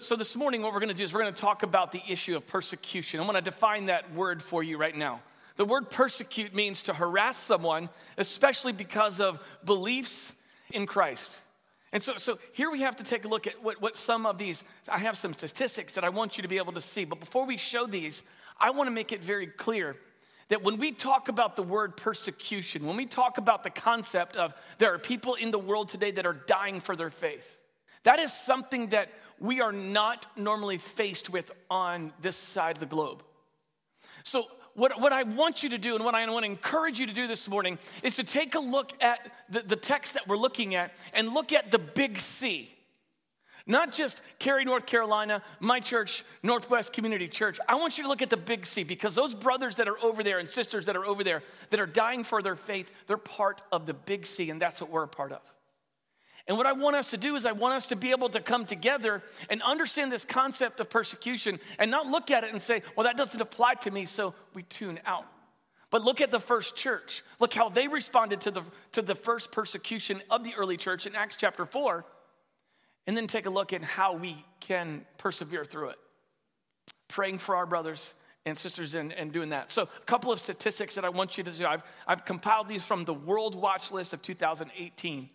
So, this morning, what we're going to do is we're going to talk about the issue of persecution. I'm going to define that word for you right now. The word persecute means to harass someone, especially because of beliefs in Christ. And so, so here we have to take a look at what, what some of these, I have some statistics that I want you to be able to see. But before we show these, I want to make it very clear that when we talk about the word persecution, when we talk about the concept of there are people in the world today that are dying for their faith, that is something that we are not normally faced with on this side of the globe. So, what, what I want you to do and what I want to encourage you to do this morning is to take a look at the, the text that we're looking at and look at the big C. Not just Cary, North Carolina, my church, Northwest Community Church. I want you to look at the big C because those brothers that are over there and sisters that are over there that are dying for their faith, they're part of the big C, and that's what we're a part of. And what I want us to do is, I want us to be able to come together and understand this concept of persecution and not look at it and say, well, that doesn't apply to me, so we tune out. But look at the first church. Look how they responded to the, to the first persecution of the early church in Acts chapter 4. And then take a look at how we can persevere through it. Praying for our brothers and sisters and, and doing that. So, a couple of statistics that I want you to do. I've, I've compiled these from the World Watch List of 2018.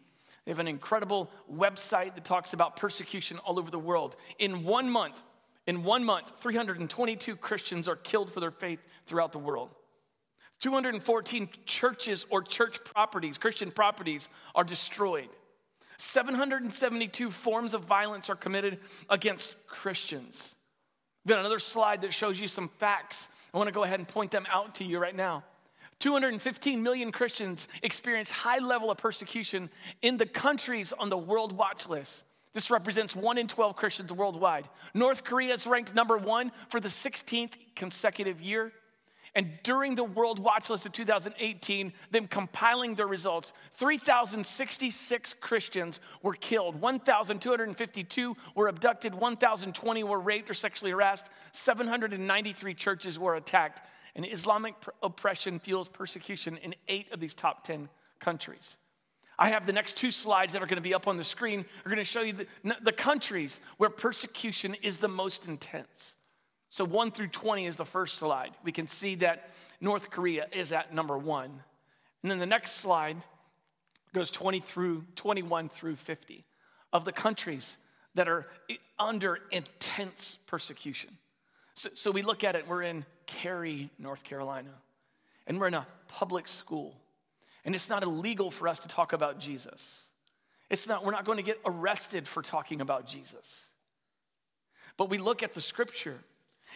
They have an incredible website that talks about persecution all over the world. In one month, in one month, 322 Christians are killed for their faith throughout the world. 214 churches or church properties, Christian properties, are destroyed. 772 forms of violence are committed against Christians. We've got another slide that shows you some facts. I want to go ahead and point them out to you right now. 215 million Christians experience high level of persecution in the countries on the World Watch List. This represents 1 in 12 Christians worldwide. North Korea is ranked number one for the 16th consecutive year. And during the World Watch List of 2018, them compiling their results, 3,066 Christians were killed, 1,252 were abducted, 1,020 were raped or sexually harassed, 793 churches were attacked, and Islamic oppression fuels persecution in eight of these top 10 countries. I have the next two slides that are going to be up on the screen. Are going to show you the, the countries where persecution is the most intense. So 1 through 20 is the first slide. We can see that North Korea is at number 1. And then the next slide goes 20 through 21 through 50 of the countries that are under intense persecution. So, so we look at it, we're in Cary, North Carolina, and we're in a public school. And it's not illegal for us to talk about Jesus. It's not, we're not going to get arrested for talking about Jesus. But we look at the scripture,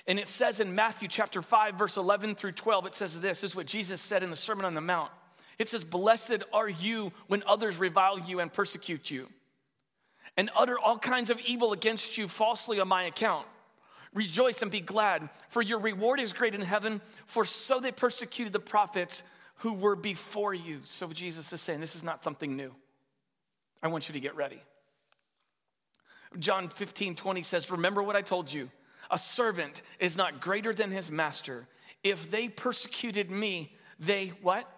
and it says in Matthew chapter 5, verse 11 through 12, it says this, this is what Jesus said in the Sermon on the Mount. It says, Blessed are you when others revile you and persecute you, and utter all kinds of evil against you falsely on my account. Rejoice and be glad, for your reward is great in heaven, for so they persecuted the prophets who were before you. So Jesus is saying, This is not something new. I want you to get ready. John 15, 20 says, Remember what I told you. A servant is not greater than his master. If they persecuted me, they what?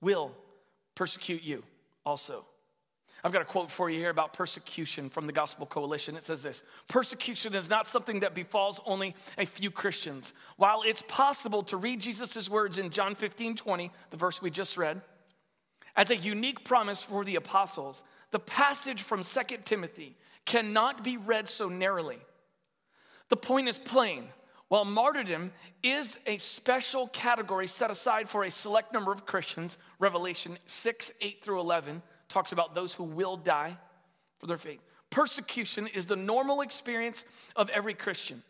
Will persecute you also. I've got a quote for you here about persecution from the Gospel Coalition. It says this Persecution is not something that befalls only a few Christians. While it's possible to read Jesus' words in John 15 20, the verse we just read, as a unique promise for the apostles, the passage from 2 Timothy cannot be read so narrowly. The point is plain. While martyrdom is a special category set aside for a select number of Christians, Revelation 6 8 through 11, talks about those who will die for their faith. Persecution is the normal experience of every Christian,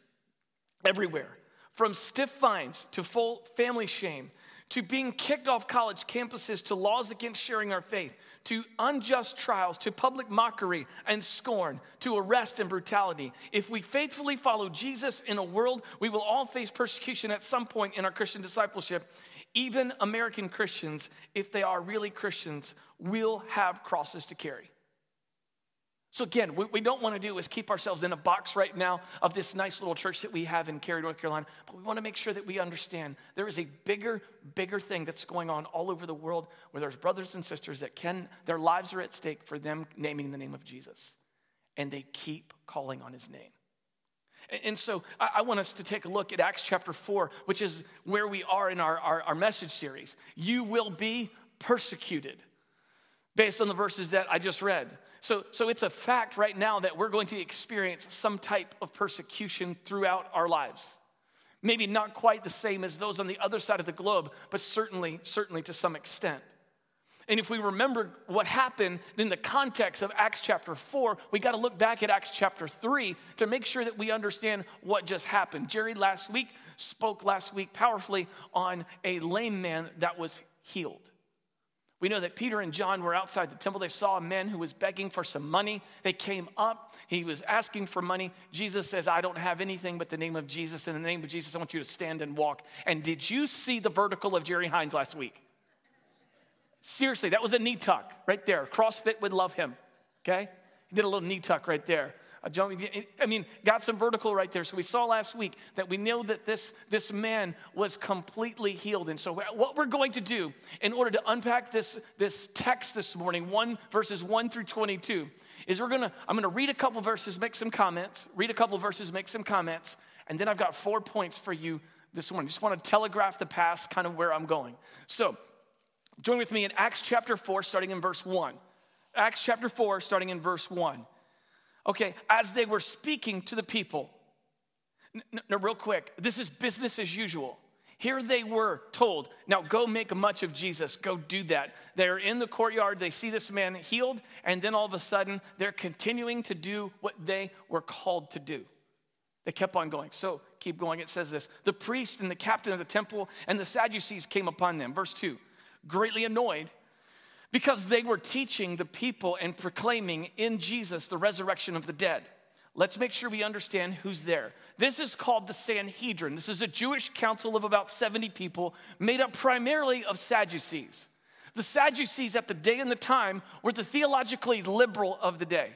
everywhere. From stiff fines to full family shame, to being kicked off college campuses, to laws against sharing our faith, to unjust trials, to public mockery and scorn, to arrest and brutality. If we faithfully follow Jesus in a world, we will all face persecution at some point in our Christian discipleship. Even American Christians, if they are really Christians, will have crosses to carry. So, again, what we don't want to do is keep ourselves in a box right now of this nice little church that we have in Cary, North Carolina, but we want to make sure that we understand there is a bigger, bigger thing that's going on all over the world where there's brothers and sisters that can, their lives are at stake for them naming the name of Jesus. and they keep calling on his name. And so I want us to take a look at Acts chapter 4, which is where we are in our, our, our, message series. You will be persecuted based on the verses that I just read. So, so it's a fact right now that we're going to experience some type of persecution throughout our lives. Maybe not quite the same as those on the other side of the globe, but certainly, certainly to some extent. And if we remember what happened in the context of Acts chapter 4, we got to look back at Acts chapter 3 to make sure that we understand what just happened. Jerry last week spoke last week powerfully on a lame man that was healed. We know that Peter and John were outside the temple. They saw a man who was begging for some money. They came up. He was asking for money. Jesus says, I don't have anything but the name of Jesus. In the name of Jesus, I want you to stand and walk. And did you see the vertical of Jerry Hines last week? Seriously, that was a knee tuck right there. CrossFit would love him. Okay? He did a little knee tuck right there. Uh, I mean, got some vertical right there. So we saw last week that we know that this, this man was completely healed. And so what we're going to do in order to unpack this, this text this morning, 1 verses 1 through 22, is we're gonna, I'm gonna read a couple verses, make some comments, read a couple verses, make some comments, and then I've got four points for you this morning. Just want to telegraph the past, kind of where I'm going. So join with me in Acts chapter 4, starting in verse 1. Acts chapter 4, starting in verse 1. Okay, as they were speaking to the people, no, real quick, this is business as usual. Here they were told, now go make much of Jesus, go do that. They're in the courtyard, they see this man healed, and then all of a sudden they're continuing to do what they were called to do. They kept on going. So keep going. It says this The priest and the captain of the temple and the Sadducees came upon them. Verse 2 Greatly annoyed, because they were teaching the people and proclaiming in Jesus the resurrection of the dead. Let's make sure we understand who's there. This is called the Sanhedrin. This is a Jewish council of about 70 people made up primarily of Sadducees. The Sadducees at the day and the time were the theologically liberal of the day.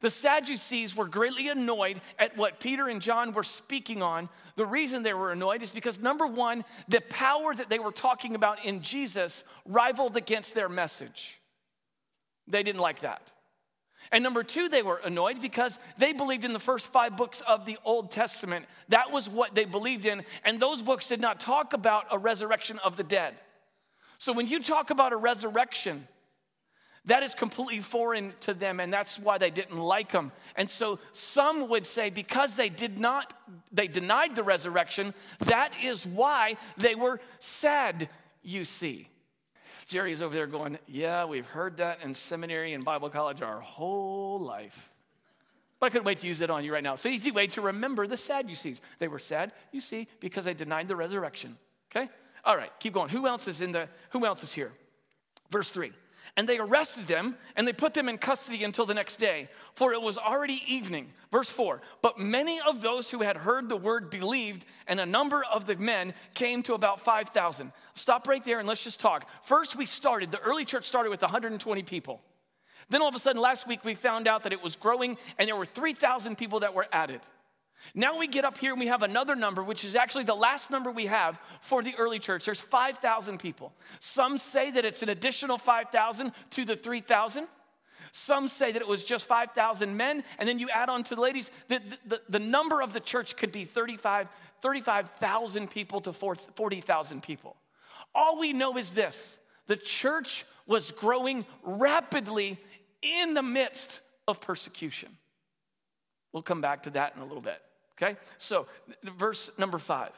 The Sadducees were greatly annoyed at what Peter and John were speaking on. The reason they were annoyed is because, number one, the power that they were talking about in Jesus rivaled against their message. They didn't like that. And number two, they were annoyed because they believed in the first five books of the Old Testament. That was what they believed in. And those books did not talk about a resurrection of the dead. So when you talk about a resurrection, that is completely foreign to them, and that's why they didn't like him. And so some would say because they did not, they denied the resurrection, that is why they were sad, you see. Jerry is over there going, Yeah, we've heard that in seminary and Bible college our whole life. But I couldn't wait to use it on you right now. It's an easy way to remember the sad you Sadducees. They were sad, you see, because they denied the resurrection. Okay? All right, keep going. Who else is in the who else is here? Verse 3 and they arrested them and they put them in custody until the next day, for it was already evening. Verse 4 But many of those who had heard the word believed, and a number of the men came to about 5,000. Stop right there and let's just talk. First, we started, the early church started with 120 people. Then all of a sudden, last week, we found out that it was growing and there were 3,000 people that were added. Now we get up here and we have another number, which is actually the last number we have for the early church. There's 5,000 people. Some say that it's an additional 5,000 to the 3,000. Some say that it was just 5,000 men, and then you add on to the ladies. The, the, the number of the church could be 35, 35,000 people to 40,000 people. All we know is this the church was growing rapidly in the midst of persecution. We'll come back to that in a little bit. Okay? So, verse number five.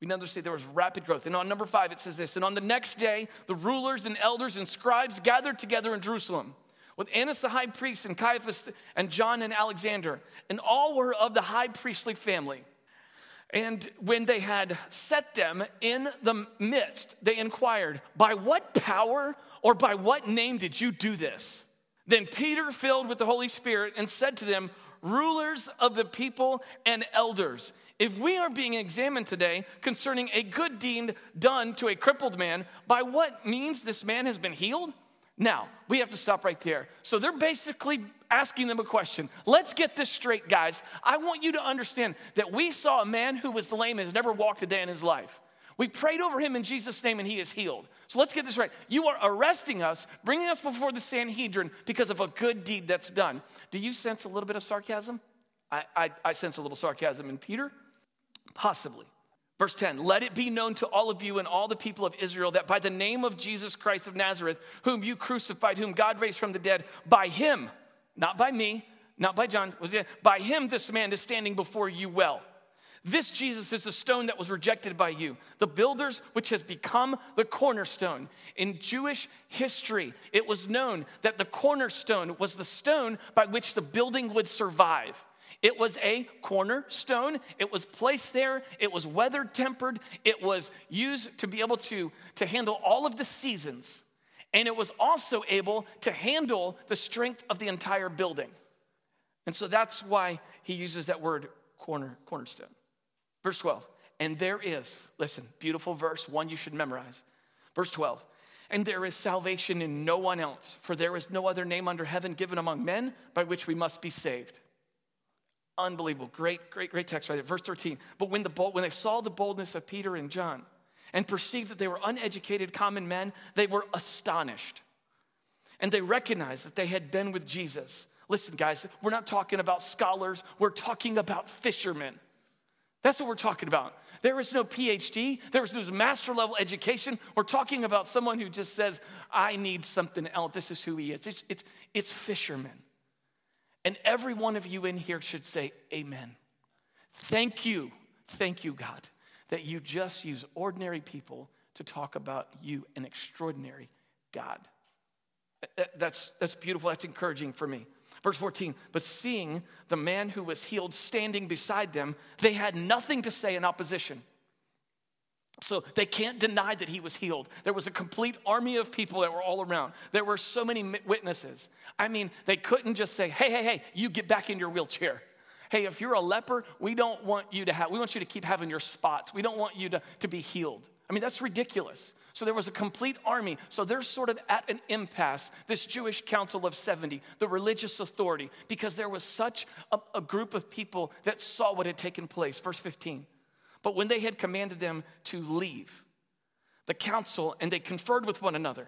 We now understand there was rapid growth. And on number five, it says this And on the next day, the rulers and elders and scribes gathered together in Jerusalem with Annas the high priest and Caiaphas and John and Alexander. And all were of the high priestly family. And when they had set them in the midst, they inquired, By what power or by what name did you do this? Then Peter, filled with the Holy Spirit, and said to them, rulers of the people, and elders. If we are being examined today concerning a good deed done to a crippled man, by what means this man has been healed? Now, we have to stop right there. So they're basically asking them a question. Let's get this straight, guys. I want you to understand that we saw a man who was lame and has never walked a day in his life. We prayed over him in Jesus' name and he is healed. So let's get this right. You are arresting us, bringing us before the Sanhedrin because of a good deed that's done. Do you sense a little bit of sarcasm? I, I, I sense a little sarcasm in Peter. Possibly. Verse 10 Let it be known to all of you and all the people of Israel that by the name of Jesus Christ of Nazareth, whom you crucified, whom God raised from the dead, by him, not by me, not by John, by him this man is standing before you well. This Jesus is the stone that was rejected by you, the builders, which has become the cornerstone. In Jewish history, it was known that the cornerstone was the stone by which the building would survive. It was a cornerstone. It was placed there. It was weather tempered. It was used to be able to, to handle all of the seasons. And it was also able to handle the strength of the entire building. And so that's why he uses that word corner, cornerstone. Verse 12. And there is, listen, beautiful verse, one you should memorize. Verse 12. And there is salvation in no one else, for there is no other name under heaven given among men by which we must be saved. Unbelievable. Great, great, great text right there. Verse 13. But when, the bold, when they saw the boldness of Peter and John and perceived that they were uneducated common men, they were astonished. And they recognized that they had been with Jesus. Listen, guys, we're not talking about scholars, we're talking about fishermen. That's what we're talking about. There is no PhD, there is no master level education. We're talking about someone who just says, I need something else. This is who he is. It's, it's, it's fishermen. And every one of you in here should say, Amen. Thank you, thank you, God, that you just use ordinary people to talk about you, an extraordinary God. That's, that's beautiful, that's encouraging for me. Verse 14, but seeing the man who was healed standing beside them, they had nothing to say in opposition. So they can't deny that he was healed. There was a complete army of people that were all around. There were so many witnesses. I mean, they couldn't just say, hey, hey, hey, you get back in your wheelchair. Hey, if you're a leper, we don't want you to have, we want you to keep having your spots. We don't want you to, to be healed. I mean, that's ridiculous. So there was a complete army. So they're sort of at an impasse, this Jewish council of 70, the religious authority, because there was such a, a group of people that saw what had taken place. Verse 15. But when they had commanded them to leave the council and they conferred with one another,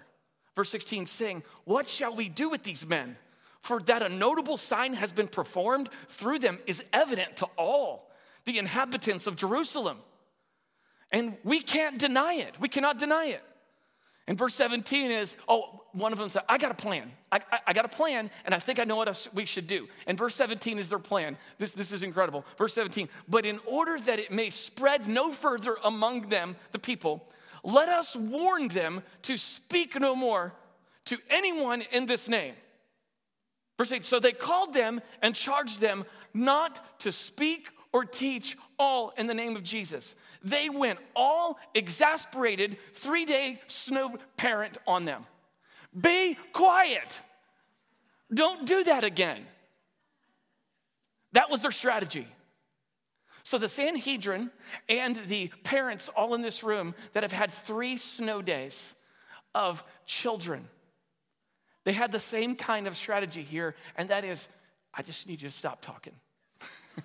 verse 16, saying, What shall we do with these men? For that a notable sign has been performed through them is evident to all the inhabitants of Jerusalem. And we can't deny it. We cannot deny it. And verse 17 is, oh, one of them said, I got a plan. I, I, I, got a plan, and I think I know what we should do. And verse 17 is their plan. This, this is incredible. Verse 17, but in order that it may spread no further among them, the people, let us warn them to speak no more to anyone in this name. Verse 8, so they called them and charged them not to speak or teach all in the name of Jesus they went all exasperated, three day snow parent on them. Be quiet. Don't do that again. That was their strategy. So the Sanhedrin and the parents, all in this room, that have had three snow days of children, they had the same kind of strategy here, and that is I just need you to stop talking.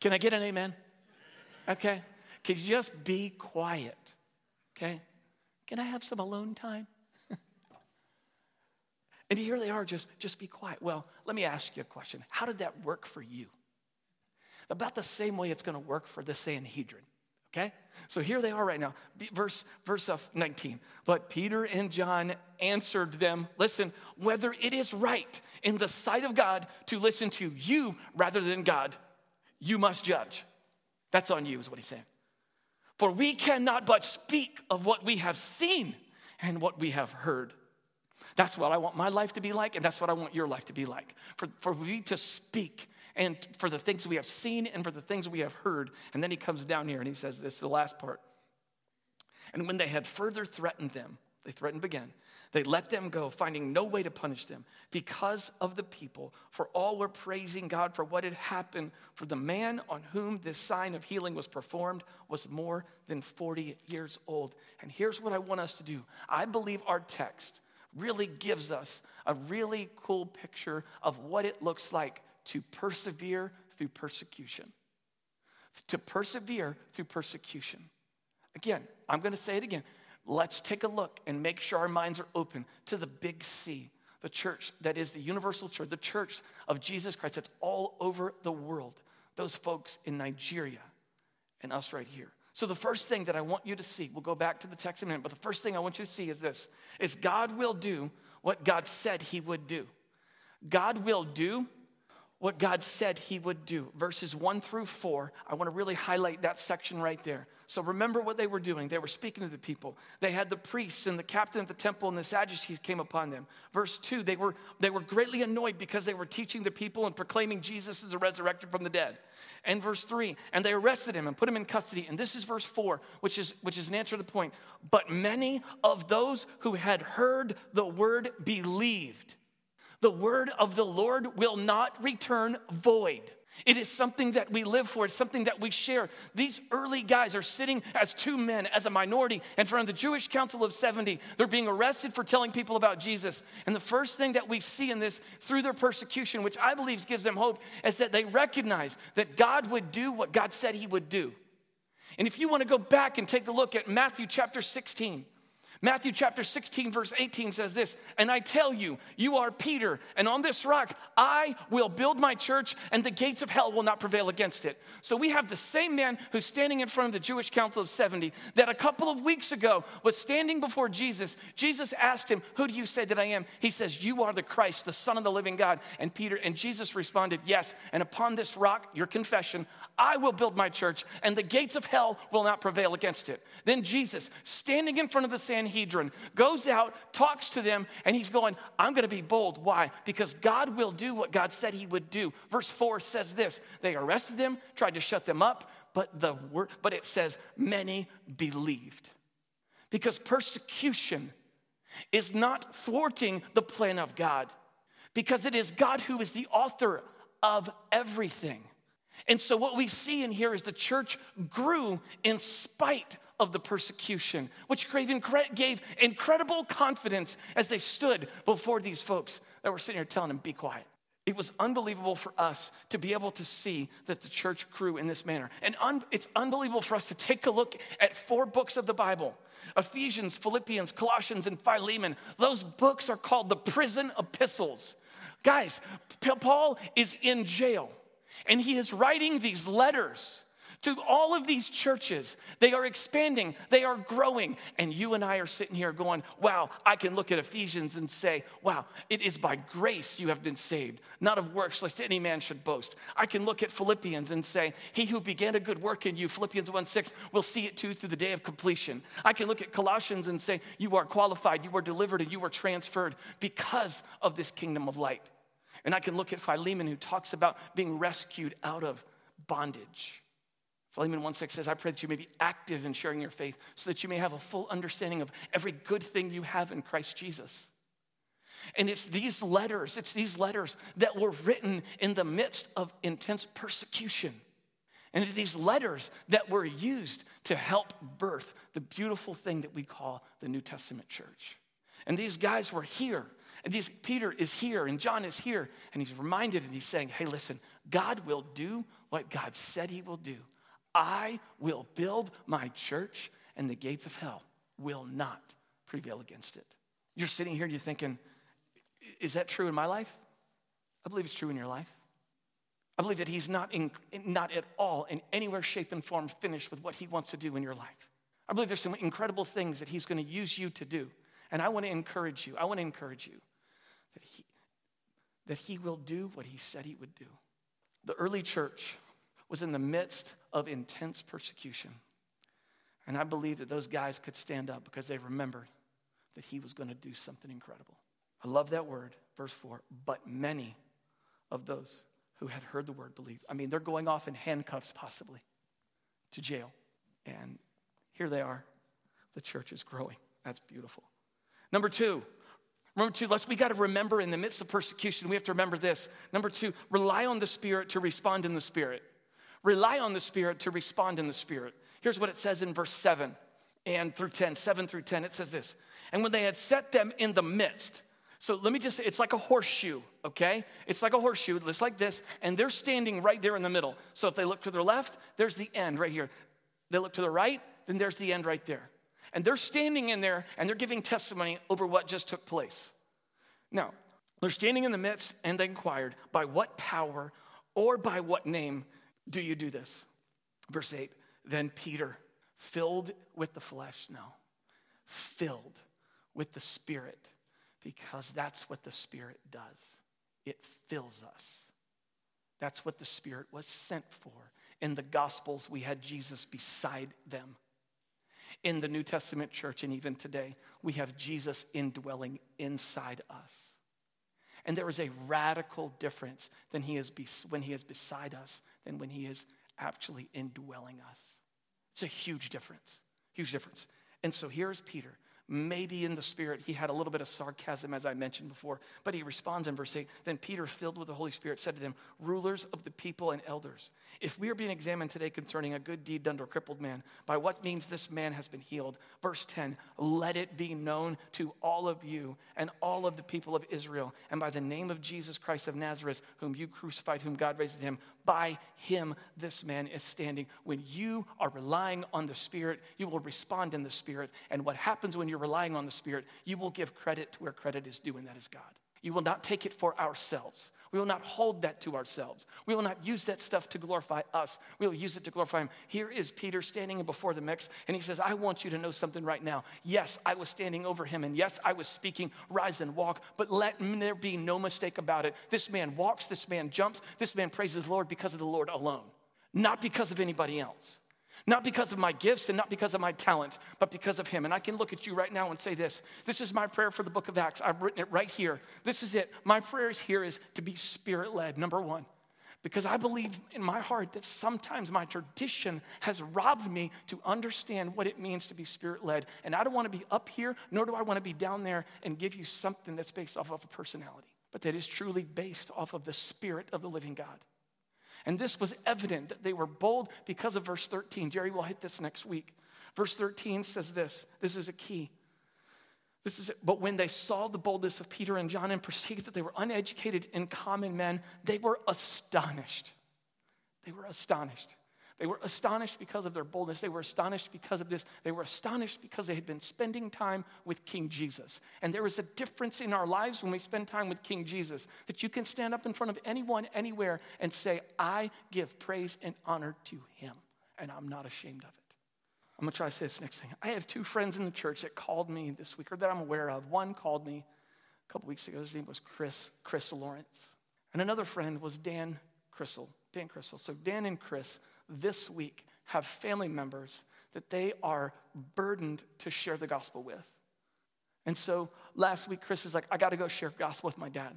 Can I get an amen? Okay? Can you just be quiet? Okay? Can I have some alone time? and here they are, just, just be quiet. Well, let me ask you a question. How did that work for you? About the same way it's going to work for the Sanhedrin. Okay? So here they are right now. Verse, verse 19. But Peter and John answered them listen, whether it is right in the sight of God to listen to you rather than God, you must judge. That's on you, is what he's saying. For we cannot but speak of what we have seen and what we have heard. That's what I want my life to be like, and that's what I want your life to be like. For, for we to speak and for the things we have seen and for the things we have heard. And then he comes down here and he says this, the last part. And when they had further threatened them, they threatened again, they let them go, finding no way to punish them because of the people, for all were praising God for what had happened. For the man on whom this sign of healing was performed was more than 40 years old. And here's what I want us to do I believe our text really gives us a really cool picture of what it looks like to persevere through persecution. to persevere through persecution. Again, I'm going to say it again. Let's take a look and make sure our minds are open to the big C, the church that is the universal church, the church of Jesus Christ that's all over the world. Those folks in Nigeria and us right here. So the first thing that I want you to see, we'll go back to the text in a minute, but the first thing I want you to see is this is God will do what God said he would do. God will do what God said he would do. Verses one through four, I want to really highlight that section right there. So remember what they were doing. They were speaking to the people. They had the priests and the captain of the temple and the Sadducees came upon them. Verse two, they were, they were greatly annoyed because they were teaching the people and proclaiming Jesus as a resurrected from the dead. And verse three, and they arrested him and put him in custody. And this is verse four, which is, which is an answer to the point. But many of those who had heard the word believed. The word of the Lord will not return void. It is something that we live for, it's something that we share. These early guys are sitting as two men, as a minority, in front of the Jewish Council of 70. They're being arrested for telling people about Jesus. And the first thing that we see in this through their persecution, which I believe gives them hope, is that they recognize that God would do what God said he would do. And if you want to go back and take a look at Matthew chapter 16, Matthew chapter 16, verse 18 says this, and I tell you, you are Peter, and on this rock I will build my church, and the gates of hell will not prevail against it. So we have the same man who's standing in front of the Jewish Council of 70 that a couple of weeks ago was standing before Jesus. Jesus asked him, Who do you say that I am? He says, You are the Christ, the Son of the living God. And Peter, and Jesus responded, Yes, and upon this rock, your confession, I will build my church, and the gates of hell will not prevail against it. Then Jesus, standing in front of the sand, Sanhedrin, goes out, talks to them, and he's going, I'm going to be bold. Why? Because God will do what God said he would do. Verse 4 says this They arrested them, tried to shut them up, but, the word, but it says, Many believed. Because persecution is not thwarting the plan of God, because it is God who is the author of everything. And so, what we see in here is the church grew in spite of the persecution, which gave incredible confidence as they stood before these folks that were sitting here telling them, Be quiet. It was unbelievable for us to be able to see that the church grew in this manner. And un- it's unbelievable for us to take a look at four books of the Bible Ephesians, Philippians, Colossians, and Philemon. Those books are called the prison epistles. Guys, Paul is in jail and he is writing these letters to all of these churches. They are expanding, they are growing. And you and I are sitting here going, wow, I can look at Ephesians and say, wow, it is by grace you have been saved, not of works, lest any man should boast. I can look at Philippians and say, he who began a good work in you, Philippians 1 6, will see it too through the day of completion. I can look at Colossians and say, you are qualified, you are delivered, and you are transferred because of this kingdom of light. And I can look at Philemon, who talks about being rescued out of bondage. Philemon 1 6 says, I pray that you may be active in sharing your faith so that you may have a full understanding of every good thing you have in Christ Jesus. And it's these letters, it's these letters that were written in the midst of intense persecution. And it's these letters that were used to help birth the beautiful thing that we call the New Testament church. And these guys were here. And these, Peter is here and John is here. And he's reminded and he's saying, hey, listen, God will do what God said he will do. I will build my church, and the gates of hell will not prevail against it. You're sitting here and you're thinking, is that true in my life? I believe it's true in your life. I believe that he's not, in, not at all in anywhere, shape, and form finished with what he wants to do in your life. I believe there's some incredible things that he's going to use you to do. And I want to encourage you, I want to encourage you that he, that he will do what he said he would do. The early church was in the midst of intense persecution. And I believe that those guys could stand up because they remembered that he was going to do something incredible. I love that word, verse 4. But many of those who had heard the word believed. I mean, they're going off in handcuffs, possibly, to jail. And here they are. The church is growing. That's beautiful. Number two, Number two, let's we got to remember in the midst of persecution, we have to remember this. Number two, rely on the Spirit to respond in the Spirit. Rely on the Spirit to respond in the Spirit. Here's what it says in verse 7 and through 10, 7 through 10. It says this And when they had set them in the midst, So let me just say, it's like a horseshoe, okay? It's like a horseshoe, it's like this, and they're standing right there in the middle. So if they look to their left, there's the end right here. They look to the right, then there's the end right there. And they're standing in there and they're giving testimony over what just took place. Now, they're standing in the midst and they inquired, By what power or by what name do you do this? Verse 8 Then Peter, filled with the flesh, no, filled with the Spirit, because that's what the Spirit does. It fills us. That's what the Spirit was sent for. In the Gospels, we had Jesus beside them. In the New Testament church, and even today, we have Jesus indwelling inside us. And there is a radical difference than he is when he is beside us than when he is actually indwelling us. It's a huge difference, huge difference. And so here's Peter Maybe in the spirit, he had a little bit of sarcasm, as I mentioned before, but he responds in verse 8 Then Peter, filled with the Holy Spirit, said to them, Rulers of the people and elders, if we are being examined today concerning a good deed done to a crippled man, by what means this man has been healed, verse 10, let it be known to all of you and all of the people of Israel, and by the name of Jesus Christ of Nazareth, whom you crucified, whom God raised him, by him this man is standing. When you are relying on the Spirit, you will respond in the Spirit. And what happens when you're relying on the Spirit, you will give credit to where credit is due, and that is God. You will not take it for ourselves. We will not hold that to ourselves. We will not use that stuff to glorify us. We will use it to glorify Him. Here is Peter standing before the mix, and he says, I want you to know something right now. Yes, I was standing over him, and yes, I was speaking, rise and walk, but let there be no mistake about it. This man walks, this man jumps, this man praises the Lord because of the Lord alone, not because of anybody else. Not because of my gifts and not because of my talent, but because of Him. And I can look at you right now and say this this is my prayer for the book of Acts. I've written it right here. This is it. My prayer is here is to be spirit led, number one. Because I believe in my heart that sometimes my tradition has robbed me to understand what it means to be spirit led. And I don't want to be up here, nor do I want to be down there and give you something that's based off of a personality, but that is truly based off of the spirit of the living God. And this was evident that they were bold because of verse 13. Jerry will hit this next week. Verse 13 says this this is a key. This is, but when they saw the boldness of Peter and John and perceived that they were uneducated and common men, they were astonished. They were astonished. They were astonished because of their boldness. They were astonished because of this. They were astonished because they had been spending time with King Jesus. And there is a difference in our lives when we spend time with King Jesus that you can stand up in front of anyone, anywhere, and say, I give praise and honor to him. And I'm not ashamed of it. I'm gonna try to say this next thing. I have two friends in the church that called me this week, or that I'm aware of. One called me a couple weeks ago. His name was Chris, Chris Lawrence. And another friend was Dan Crystal, Dan Crystal. So Dan and Chris this week have family members that they are burdened to share the gospel with. And so last week, Chris is like, I got to go share gospel with my dad.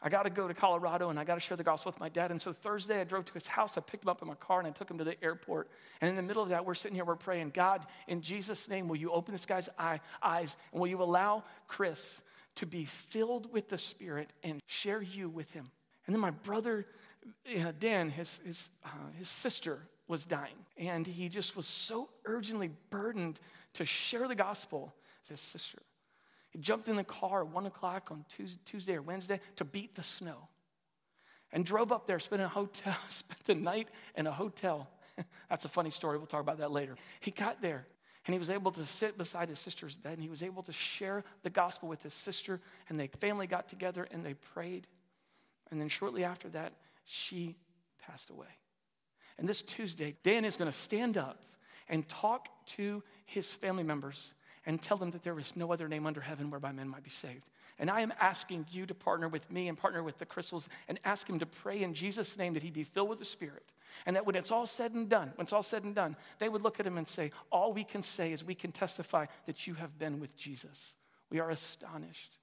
I got to go to Colorado and I got to share the gospel with my dad. And so Thursday, I drove to his house. I picked him up in my car and I took him to the airport. And in the middle of that, we're sitting here, we're praying, God, in Jesus' name, will you open this guy's eye, eyes and will you allow Chris to be filled with the Spirit and share you with him? And then my brother Dan, his, his, uh, his sister, was dying. And he just was so urgently burdened to share the gospel with his sister. He jumped in the car at one o'clock on Tuesday, Tuesday or Wednesday to beat the snow and drove up there, spent a hotel, spent the night in a hotel. That's a funny story. We'll talk about that later. He got there and he was able to sit beside his sister's bed and he was able to share the gospel with his sister. And the family got together and they prayed. And then shortly after that, she passed away. And this Tuesday, Dan is going to stand up and talk to his family members and tell them that there is no other name under heaven whereby men might be saved. And I am asking you to partner with me and partner with the Crystals and ask him to pray in Jesus' name that he be filled with the Spirit. And that when it's all said and done, when it's all said and done, they would look at him and say, All we can say is we can testify that you have been with Jesus. We are astonished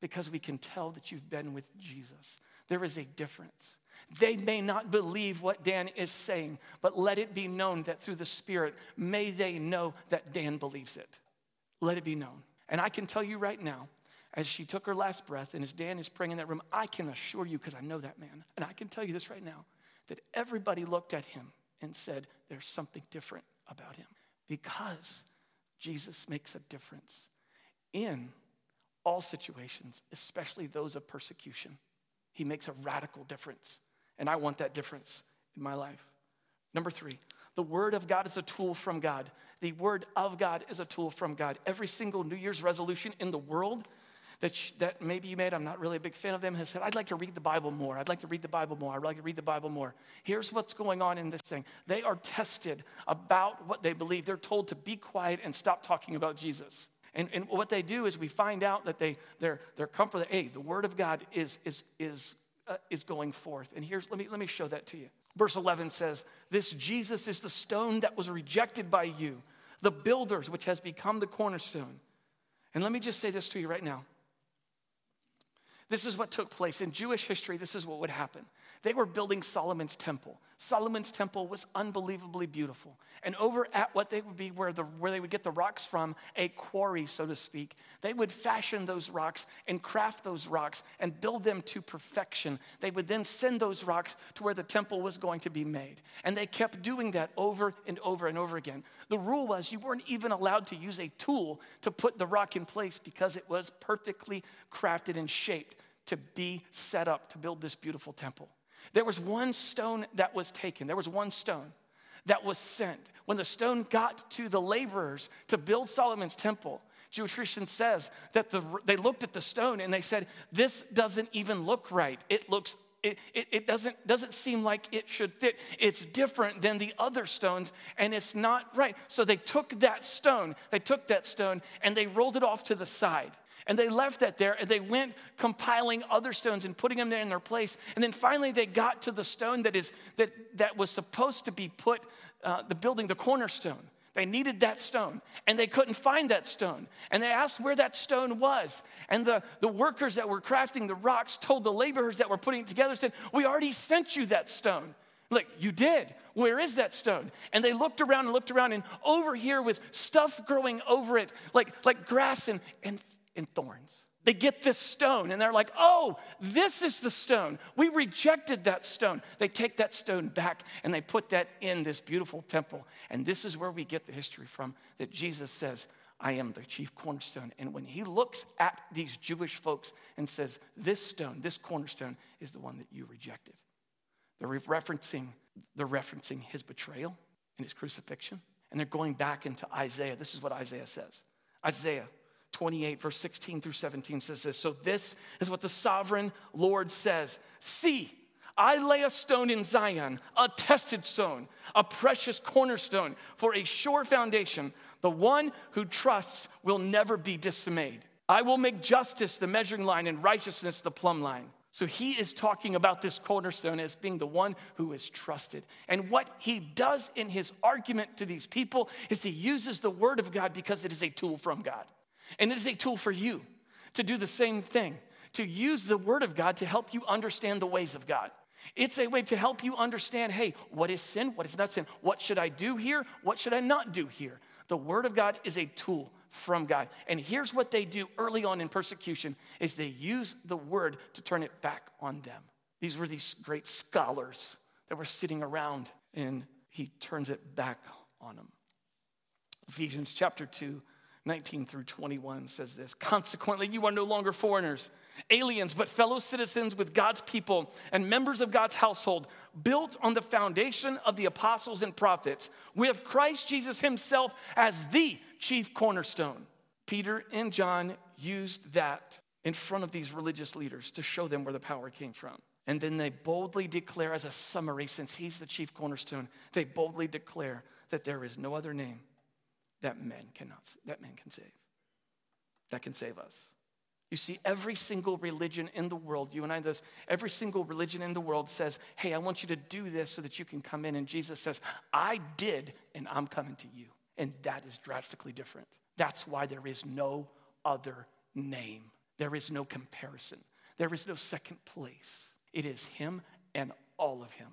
because we can tell that you've been with Jesus. There is a difference. They may not believe what Dan is saying, but let it be known that through the Spirit, may they know that Dan believes it. Let it be known. And I can tell you right now, as she took her last breath and as Dan is praying in that room, I can assure you, because I know that man, and I can tell you this right now, that everybody looked at him and said, There's something different about him. Because Jesus makes a difference in all situations, especially those of persecution. He makes a radical difference. And I want that difference in my life. Number three, the Word of God is a tool from God. The Word of God is a tool from God. Every single New Year's resolution in the world that, that maybe you made, I'm not really a big fan of them, has said, I'd like to read the Bible more. I'd like to read the Bible more. I'd like to read the Bible more. Here's what's going on in this thing they are tested about what they believe. They're told to be quiet and stop talking about Jesus. And, and what they do is we find out that they, they're, they're comforted, hey, the Word of God is, is, is, uh, is going forth. And here's, let me, let me show that to you. Verse 11 says, This Jesus is the stone that was rejected by you, the builders, which has become the cornerstone. And let me just say this to you right now. This is what took place in Jewish history. This is what would happen. They were building Solomon's temple. Solomon's temple was unbelievably beautiful. And over at what they would be where, the, where they would get the rocks from, a quarry, so to speak, they would fashion those rocks and craft those rocks and build them to perfection. They would then send those rocks to where the temple was going to be made. And they kept doing that over and over and over again. The rule was you weren't even allowed to use a tool to put the rock in place because it was perfectly crafted and shaped to be set up to build this beautiful temple. There was one stone that was taken, there was one stone that was sent. When the stone got to the laborers to build Solomon's temple, Jewish Christian says that the, they looked at the stone and they said, This doesn't even look right. It looks it, it, it, doesn't, doesn't seem like it should fit. It's different than the other stones, and it's not right. So they took that stone, they took that stone, and they rolled it off to the side. And they left that there and they went compiling other stones and putting them there in their place. And then finally they got to the stone that, is, that, that was supposed to be put, uh, the building, the cornerstone. They needed that stone and they couldn't find that stone. And they asked where that stone was. And the, the workers that were crafting the rocks told the laborers that were putting it together, said, We already sent you that stone. Like, you did. Where is that stone? And they looked around and looked around, and over here with stuff growing over it, like, like grass and, and in thorns. They get this stone and they're like, oh, this is the stone. We rejected that stone. They take that stone back and they put that in this beautiful temple. And this is where we get the history from that Jesus says, I am the chief cornerstone. And when he looks at these Jewish folks and says, This stone, this cornerstone, is the one that you rejected. They're referencing, they're referencing his betrayal and his crucifixion. And they're going back into Isaiah. This is what Isaiah says. Isaiah 28, verse 16 through 17 says this. So, this is what the sovereign Lord says See, I lay a stone in Zion, a tested stone, a precious cornerstone for a sure foundation. The one who trusts will never be dismayed. I will make justice the measuring line and righteousness the plumb line. So he is talking about this cornerstone as being the one who is trusted. And what he does in his argument to these people is he uses the word of God because it is a tool from God. And it is a tool for you to do the same thing, to use the Word of God to help you understand the ways of God. It's a way to help you understand hey, what is sin? What is not sin? What should I do here? What should I not do here? The Word of God is a tool from God. And here's what they do early on in persecution is they use the word to turn it back on them. These were these great scholars that were sitting around and he turns it back on them. Ephesians chapter 2 19 through 21 says this Consequently, you are no longer foreigners, aliens, but fellow citizens with God's people and members of God's household, built on the foundation of the apostles and prophets, with Christ Jesus himself as the chief cornerstone. Peter and John used that in front of these religious leaders to show them where the power came from. And then they boldly declare, as a summary, since he's the chief cornerstone, they boldly declare that there is no other name that men cannot that men can save that can save us. You see every single religion in the world you and i this every single religion in the world says hey i want you to do this so that you can come in. And jesus says i did and i'm coming to you. And that is drastically different. That's why there is no other name. There is no comparison. There is no second place. It is him and all of him.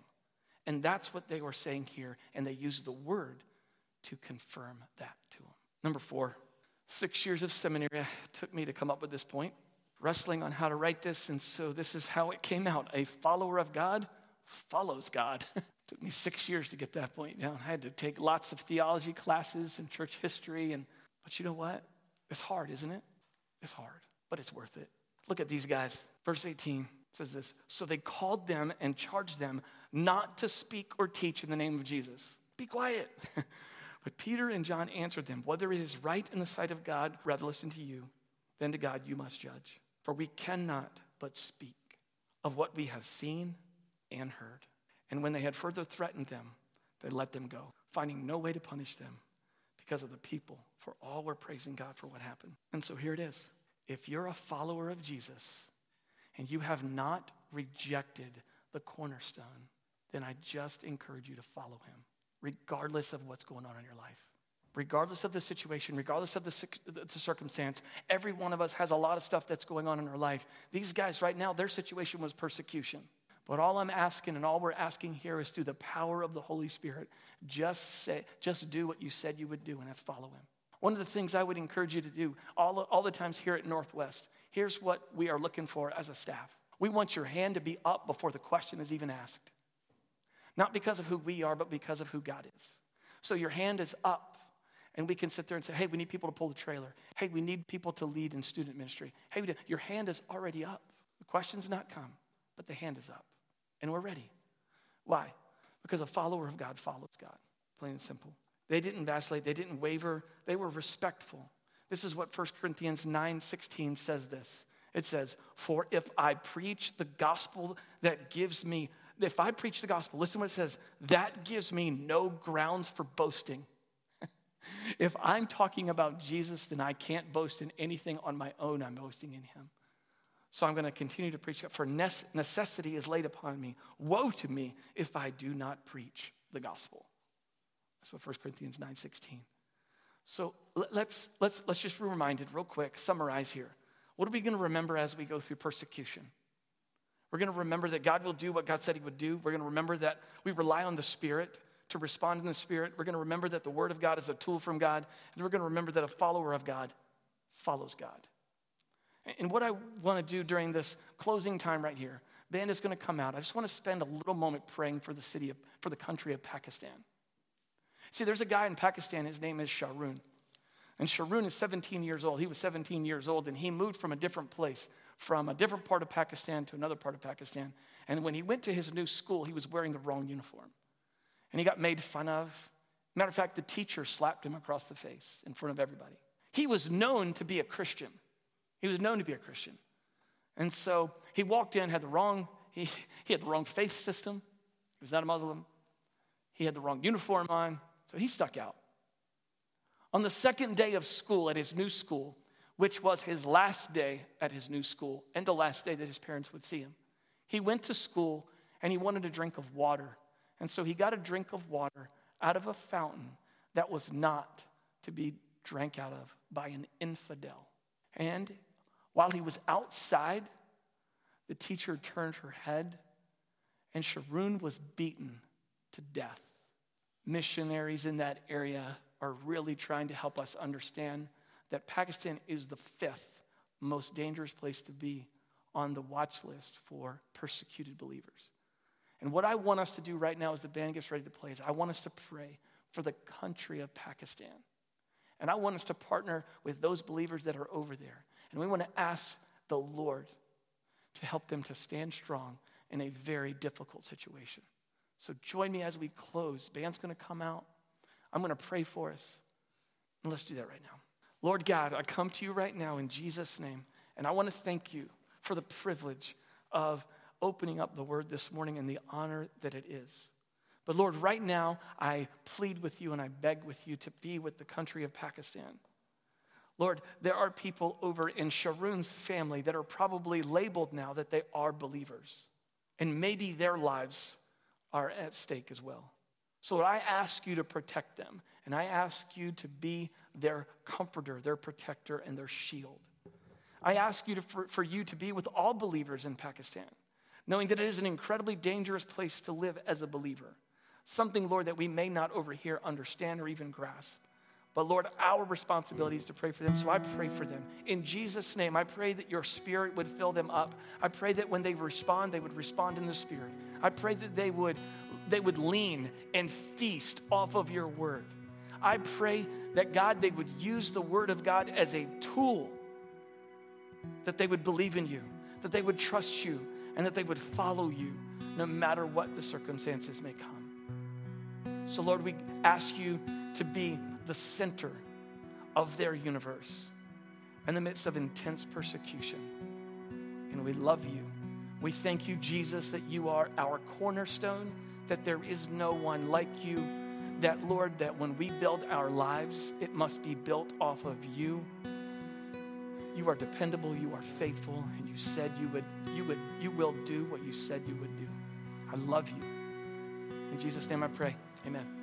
And that's what they were saying here and they use the word to confirm that to him. Number four, six years of seminary took me to come up with this point, wrestling on how to write this, and so this is how it came out. A follower of God follows God. took me six years to get that point down. I had to take lots of theology classes and church history, and but you know what? It's hard, isn't it? It's hard. but it's worth it. Look at these guys. Verse 18 says this So they called them and charged them not to speak or teach in the name of Jesus. Be quiet. but Peter and John answered them Whether it is right in the sight of God, rather listen to you, then to God you must judge. For we cannot but speak of what we have seen and heard. And when they had further threatened them, they let them go, finding no way to punish them because of the people, for all were praising God for what happened. And so here it is. If you're a follower of Jesus and you have not rejected the cornerstone, then I just encourage you to follow him, regardless of what's going on in your life. Regardless of the situation, regardless of the, the circumstance, every one of us has a lot of stuff that's going on in our life. These guys, right now, their situation was persecution. But all I'm asking and all we're asking here is through the power of the Holy Spirit, just say, just do what you said you would do, and that's follow him. One of the things I would encourage you to do all, all the times here at Northwest, here's what we are looking for as a staff. We want your hand to be up before the question is even asked. Not because of who we are, but because of who God is. So your hand is up, and we can sit there and say, hey, we need people to pull the trailer. Hey, we need people to lead in student ministry. Hey, your hand is already up. The question's not come, but the hand is up, and we're ready. Why? Because a follower of God follows God, plain and simple. They didn't vacillate, they didn't waver, they were respectful. This is what 1 Corinthians 9 16 says this. It says, For if I preach the gospel that gives me, if I preach the gospel, listen what it says, that gives me no grounds for boasting. if I'm talking about Jesus, then I can't boast in anything on my own, I'm boasting in him. So I'm going to continue to preach, for necessity is laid upon me. Woe to me if I do not preach the gospel. That's what 1 Corinthians 9 16. So let's, let's, let's just be reminded, real quick, summarize here. What are we going to remember as we go through persecution? We're going to remember that God will do what God said He would do. We're going to remember that we rely on the Spirit to respond in the Spirit. We're going to remember that the Word of God is a tool from God. And we're going to remember that a follower of God follows God. And what I want to do during this closing time right here, band is going to come out. I just want to spend a little moment praying for the city, of, for the country of Pakistan. See, there's a guy in Pakistan, his name is Sharoon. And Sharoon is 17 years old. He was 17 years old, and he moved from a different place, from a different part of Pakistan to another part of Pakistan. And when he went to his new school, he was wearing the wrong uniform. And he got made fun of. Matter of fact, the teacher slapped him across the face in front of everybody. He was known to be a Christian. He was known to be a Christian. And so he walked in, had the wrong, he, he had the wrong faith system. He was not a Muslim. He had the wrong uniform on. So he stuck out. On the second day of school at his new school, which was his last day at his new school and the last day that his parents would see him, he went to school and he wanted a drink of water. And so he got a drink of water out of a fountain that was not to be drank out of by an infidel. And while he was outside, the teacher turned her head and Sharoon was beaten to death missionaries in that area are really trying to help us understand that Pakistan is the fifth most dangerous place to be on the watch list for persecuted believers. And what I want us to do right now as the band gets ready to play is I want us to pray for the country of Pakistan. And I want us to partner with those believers that are over there. And we want to ask the Lord to help them to stand strong in a very difficult situation. So join me as we close. Band's going to come out. I'm going to pray for us. And let's do that right now. Lord God, I come to you right now in Jesus' name, and I want to thank you for the privilege of opening up the word this morning and the honor that it is. But Lord, right now, I plead with you and I beg with you to be with the country of Pakistan. Lord, there are people over in Sharoon's family that are probably labeled now that they are believers. And maybe their lives are at stake as well. So, Lord, I ask you to protect them, and I ask you to be their comforter, their protector, and their shield. I ask you to, for, for you to be with all believers in Pakistan, knowing that it is an incredibly dangerous place to live as a believer. Something, Lord, that we may not over here understand or even grasp. But Lord, our responsibility is to pray for them. So I pray for them. In Jesus' name, I pray that your spirit would fill them up. I pray that when they respond, they would respond in the spirit. I pray that they would, they would lean and feast off of your word. I pray that God, they would use the word of God as a tool that they would believe in you, that they would trust you, and that they would follow you no matter what the circumstances may come. So, Lord, we ask you to be the center of their universe in the midst of intense persecution. And we love you. We thank you, Jesus, that you are our cornerstone, that there is no one like you. That, Lord, that when we build our lives, it must be built off of you. You are dependable, you are faithful, and you said you would, you would, you will do what you said you would do. I love you. In Jesus' name I pray. Amen.